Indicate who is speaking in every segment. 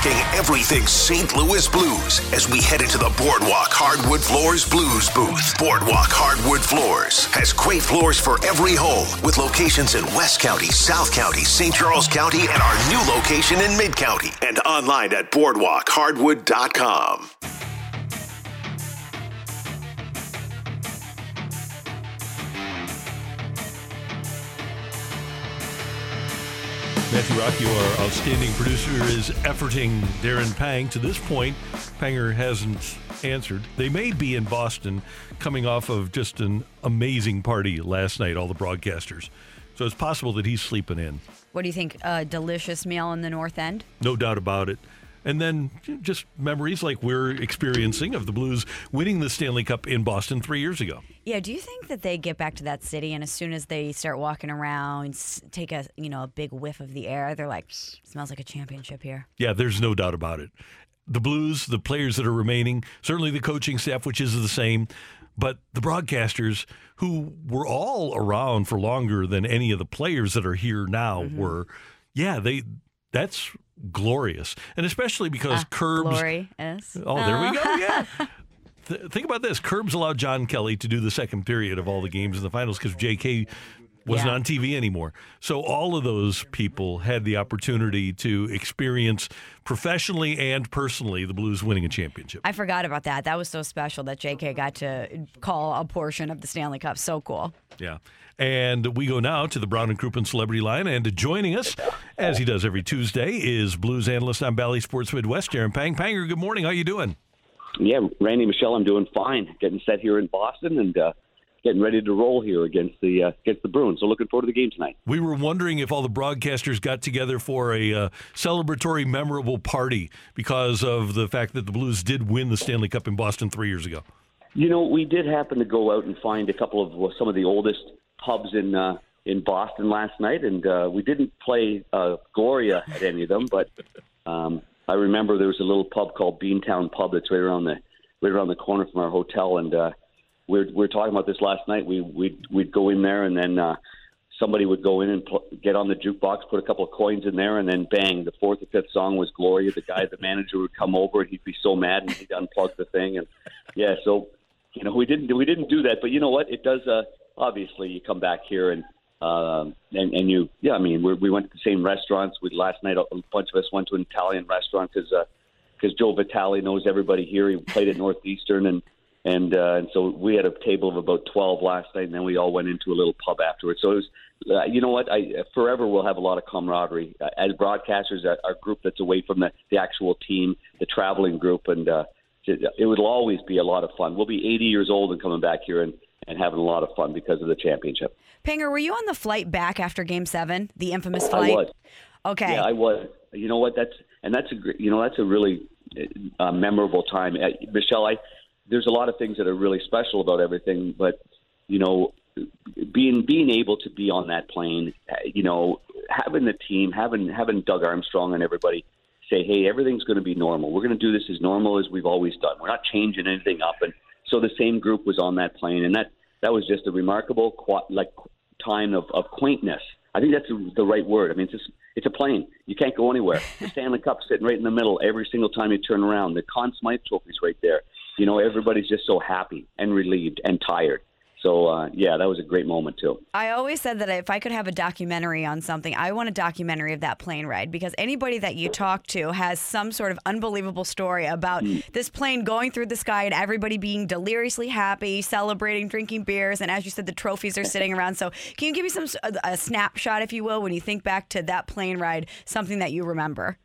Speaker 1: Talking everything St. Louis Blues as we head into the Boardwalk Hardwood Floors Blues booth. Boardwalk Hardwood Floors has great floors for every home with locations in West County, South County, St. Charles County, and our new location in Mid County. And online at boardwalkhardwood.com.
Speaker 2: Matthew Rocky, our outstanding producer, is efforting Darren Pang. To this point, Panger hasn't answered. They may be in Boston coming off of just an amazing party last night, all the broadcasters. So it's possible that he's sleeping in.
Speaker 3: What do you think? A delicious meal in the North End?
Speaker 2: No doubt about it. And then just memories like we're experiencing of the Blues winning the Stanley Cup in Boston three years ago.
Speaker 3: Yeah. Do you think that they get back to that city and as soon as they start walking around, take a you know a big whiff of the air, they're like, smells like a championship here.
Speaker 2: Yeah, there's no doubt about it. The Blues, the players that are remaining, certainly the coaching staff, which is the same, but the broadcasters who were all around for longer than any of the players that are here now mm-hmm. were. Yeah, they that's glorious, and especially because uh, Kerbs.
Speaker 3: Glorious.
Speaker 2: Oh, there we go. Yeah. Th- think about this. Kerbs allowed John Kelly to do the second period of all the games in the finals because J.K. wasn't yeah. on TV anymore. So all of those people had the opportunity to experience professionally and personally the Blues winning a championship.
Speaker 3: I forgot about that. That was so special that J.K. got to call a portion of the Stanley Cup. So cool.
Speaker 2: Yeah. And we go now to the Brown and Crouppen Celebrity Line. And joining us, as he does every Tuesday, is blues analyst on Bally Sports Midwest, Darren Pang. Panger, good morning. How you doing?
Speaker 4: Yeah, Randy Michelle, I'm doing fine. Getting set here in Boston and uh, getting ready to roll here against the uh, against the Bruins. So looking forward to the game tonight.
Speaker 2: We were wondering if all the broadcasters got together for a uh, celebratory, memorable party because of the fact that the Blues did win the Stanley Cup in Boston three years ago.
Speaker 4: You know, we did happen to go out and find a couple of well, some of the oldest pubs in uh, in Boston last night, and uh, we didn't play uh, Gloria at any of them, but um, I remember there was a little pub called Beantown Pub that's right around the right around the corner from our hotel, and uh, we are we are talking about this last night. We we'd we'd go in there, and then uh, somebody would go in and pl- get on the jukebox, put a couple of coins in there, and then bang, the fourth or fifth song was Gloria. The guy, the manager, would come over, and he'd be so mad, and he'd unplug the thing, and yeah, so you know we didn't we didn't do that, but you know what? It does. Uh, obviously you come back here and um, and, and you, yeah, I mean, we we went to the same restaurants. We last night a bunch of us went to an Italian restaurant because because uh, Joe Vitale knows everybody here. He played at Northeastern, and and uh, and so we had a table of about twelve last night, and then we all went into a little pub afterwards. So it was, uh, you know what, I forever will have a lot of camaraderie uh, as broadcasters. Our, our group that's away from the the actual team, the traveling group, and uh, it, will always be a lot of fun. We'll be 80 years old and coming back here and and having a lot of fun because of the championship.
Speaker 3: Panger, were you on the flight back after Game Seven, the infamous flight? I
Speaker 4: was.
Speaker 3: Okay.
Speaker 4: Yeah, I was. You know what? That's and that's a you know that's a really uh, memorable time. Uh, Michelle, I there's a lot of things that are really special about everything, but you know, being being able to be on that plane, you know, having the team, having having Doug Armstrong and everybody say, hey, everything's going to be normal. We're going to do this as normal as we've always done. We're not changing anything up, and so the same group was on that plane, and that that was just a remarkable like time of, of quaintness. I think that's the right word. I mean, it's just, it's a plane. You can't go anywhere. The Stanley Cup sitting right in the middle every single time you turn around. The Conn Smythe Trophy's right there. You know, everybody's just so happy and relieved and tired. So uh, yeah, that was a great moment too.
Speaker 3: I always said that if I could have a documentary on something, I want a documentary of that plane ride because anybody that you talk to has some sort of unbelievable story about mm. this plane going through the sky and everybody being deliriously happy, celebrating, drinking beers, and as you said, the trophies are sitting around. So can you give me some a snapshot, if you will, when you think back to that plane ride, something that you remember?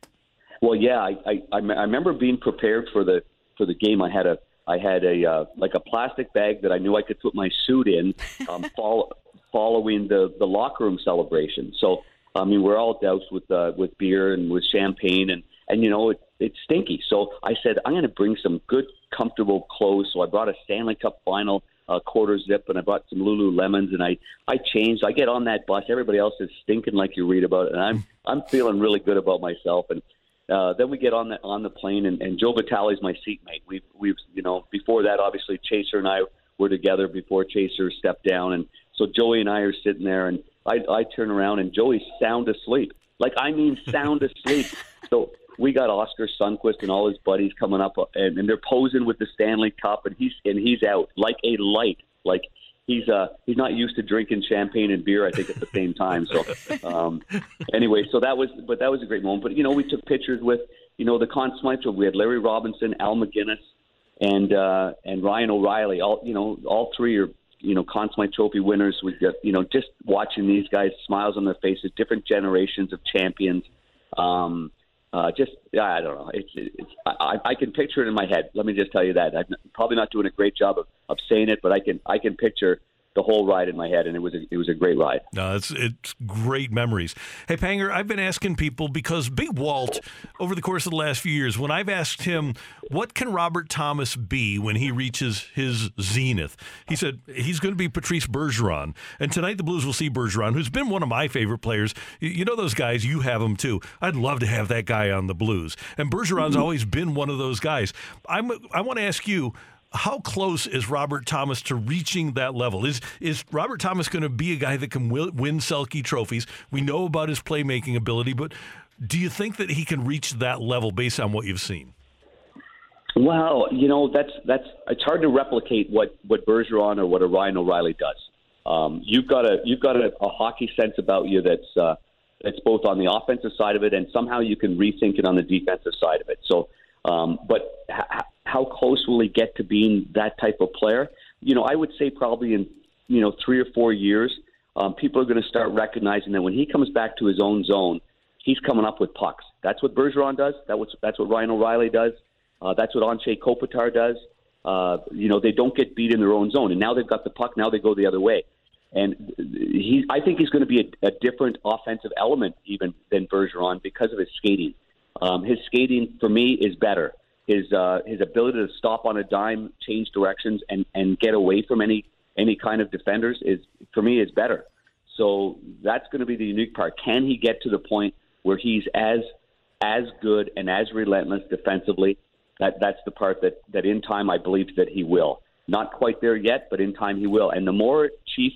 Speaker 4: Well, yeah, I, I I remember being prepared for the for the game. I had a I had a uh, like a plastic bag that I knew I could put my suit in, um, follow, following the the locker room celebration. So I mean, we're all doused with uh, with beer and with champagne, and and you know it, it's stinky. So I said I'm going to bring some good, comfortable clothes. So I brought a Stanley Cup final uh, quarter zip, and I brought some Lululemons, and I I changed. I get on that bus. Everybody else is stinking like you read about, it, and I'm I'm feeling really good about myself. And uh, then we get on the on the plane, and, and Joe Vitale's my seatmate. We've we've you know before that, obviously Chaser and I were together before Chaser stepped down, and so Joey and I are sitting there, and I I turn around, and Joey's sound asleep. Like I mean, sound asleep. So we got Oskar Sundqvist and all his buddies coming up, and, and they're posing with the Stanley Cup, and he's and he's out like a light. Like he's uh he's not used to drinking champagne and beer. I think at the same time. So um, anyway, so that was but that was a great moment. But you know, we took pictures with you know the Conn Smythe. We had Larry Robinson, Al MacInnis, and uh, and Ryan O'Reilly. All you know, all three are you know Conn Smythe Trophy winners. We got you know just watching these guys, smiles on their faces, different generations of champions. Um, uh, just I don't know. It's, it's I, I can picture it in my head. Let me just tell you that. I'm probably not doing a great job of, of saying it, but I can I can picture the whole ride in my head, and it was a, it was a great ride.
Speaker 2: No, it's it's great memories. Hey, Panger, I've been asking people because Big Walt, over the course of the last few years, when I've asked him what can Robert Thomas be when he reaches his zenith, he said he's going to be Patrice Bergeron. And tonight the Blues will see Bergeron, who's been one of my favorite players. You know those guys, you have them too. I'd love to have that guy on the Blues. And Bergeron's mm-hmm. always been one of those guys. I'm I want to ask you how close is Robert Thomas to reaching that level? Is is Robert Thomas going to be a guy that can win Selke trophies? We know about his playmaking ability, but do you think that he can reach that level based on what you've seen?
Speaker 4: Well, you know that's that's it's hard to replicate what what Bergeron or what a Ryan O'Reilly does. Um, you've got a you've got a, a hockey sense about you that's uh, that's both on the offensive side of it and somehow you can rethink it on the defensive side of it. So, um, but ha- how close will he get to being that type of player? You know, I would say probably in you know three or four years, um, people are going to start recognizing that when he comes back to his own zone, he's coming up with pucks. That's what Bergeron does. That was, that's what Ryan O'Reilly does. Uh, that's what Anze Kopitar does. Uh, you know, they don't get beat in their own zone, and now they've got the puck. Now they go the other way, and he. I think he's going to be a, a different offensive element even than Bergeron because of his skating. Um, his skating for me is better his uh, his ability to stop on a dime, change directions, and and get away from any any kind of defenders is for me is better. So that's going to be the unique part. Can he get to the point where he's as as good and as relentless defensively? That that's the part that that in time I believe that he will. Not quite there yet, but in time he will. And the more Chief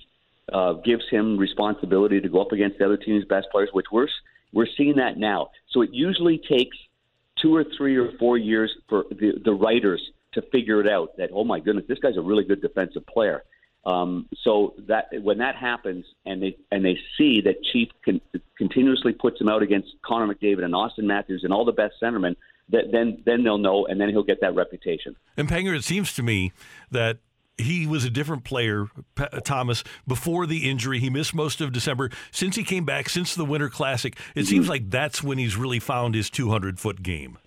Speaker 4: uh, gives him responsibility to go up against the other team's best players, which we're we're seeing that now. So it usually takes two or three or four years for the, the writers to figure it out that oh my goodness this guy's a really good defensive player um, so that when that happens and they and they see that Chief continuously puts him out against Connor McDavid and Austin Matthews and all the best centermen, that then then they'll know and then he'll get that reputation.
Speaker 2: And Panger, it seems to me that he was a different player, Thomas, before the injury. He missed most of December. Since he came back, since the Winter Classic, it mm-hmm. seems like that's when he's really found his 200 foot game.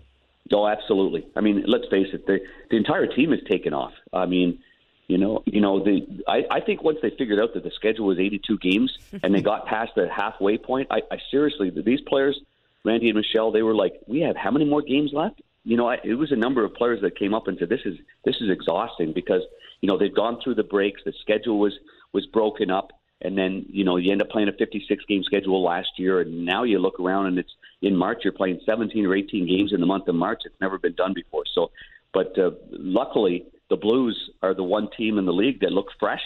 Speaker 4: Oh, absolutely. I mean, let's face it, the, the entire team has taken off. I mean, you know, you know, the I, I think once they figured out that the schedule was 82 games and they got past the halfway point, I, I seriously, these players, Randy and Michelle, they were like, we have how many more games left? You know, I, it was a number of players that came up and said, this is this is exhausting because you know they've gone through the breaks. The schedule was was broken up, and then you know you end up playing a 56 game schedule last year, and now you look around and it's in March you're playing 17 or 18 games in the month of March. It's never been done before. So, but uh, luckily the Blues are the one team in the league that look fresh.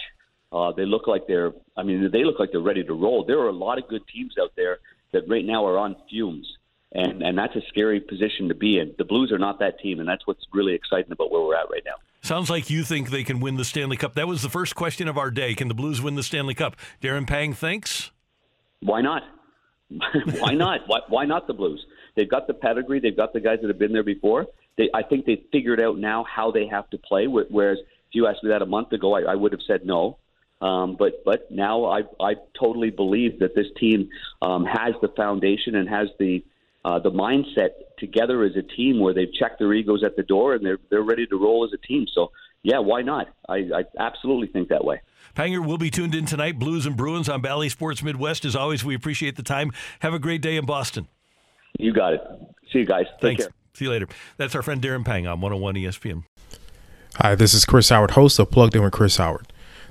Speaker 4: Uh, they look like they're. I mean, they look like they're ready to roll. There are a lot of good teams out there that right now are on fumes and and that's a scary position to be in. The Blues are not that team, and that's what's really exciting about where we're at right now.
Speaker 2: Sounds like you think they can win the Stanley Cup. That was the first question of our day. Can the Blues win the Stanley Cup? Darren Pang thinks.
Speaker 4: Why not? why not? Why, why not the Blues? They've got the pedigree. They've got the guys that have been there before. They, I think they've figured out now how they have to play. Whereas if you asked me that a month ago, I, I would have said no. Um, but but now I I totally believe that this team um, has the foundation and has the uh, the mindset together as a team where they've checked their egos at the door and they're they're ready to roll as a team. So yeah, why not? I, I absolutely think that way.
Speaker 2: Panger will be tuned in tonight. Blues and Bruins on Bally Sports Midwest. As always, we appreciate the time. Have a great day in Boston.
Speaker 4: You got it. See you guys. Take
Speaker 2: Thanks.
Speaker 4: care.
Speaker 2: See you later. That's our friend Darren Pang on 101 ESPN.
Speaker 5: Hi, this is Chris Howard, host of Plugged In with Chris Howard.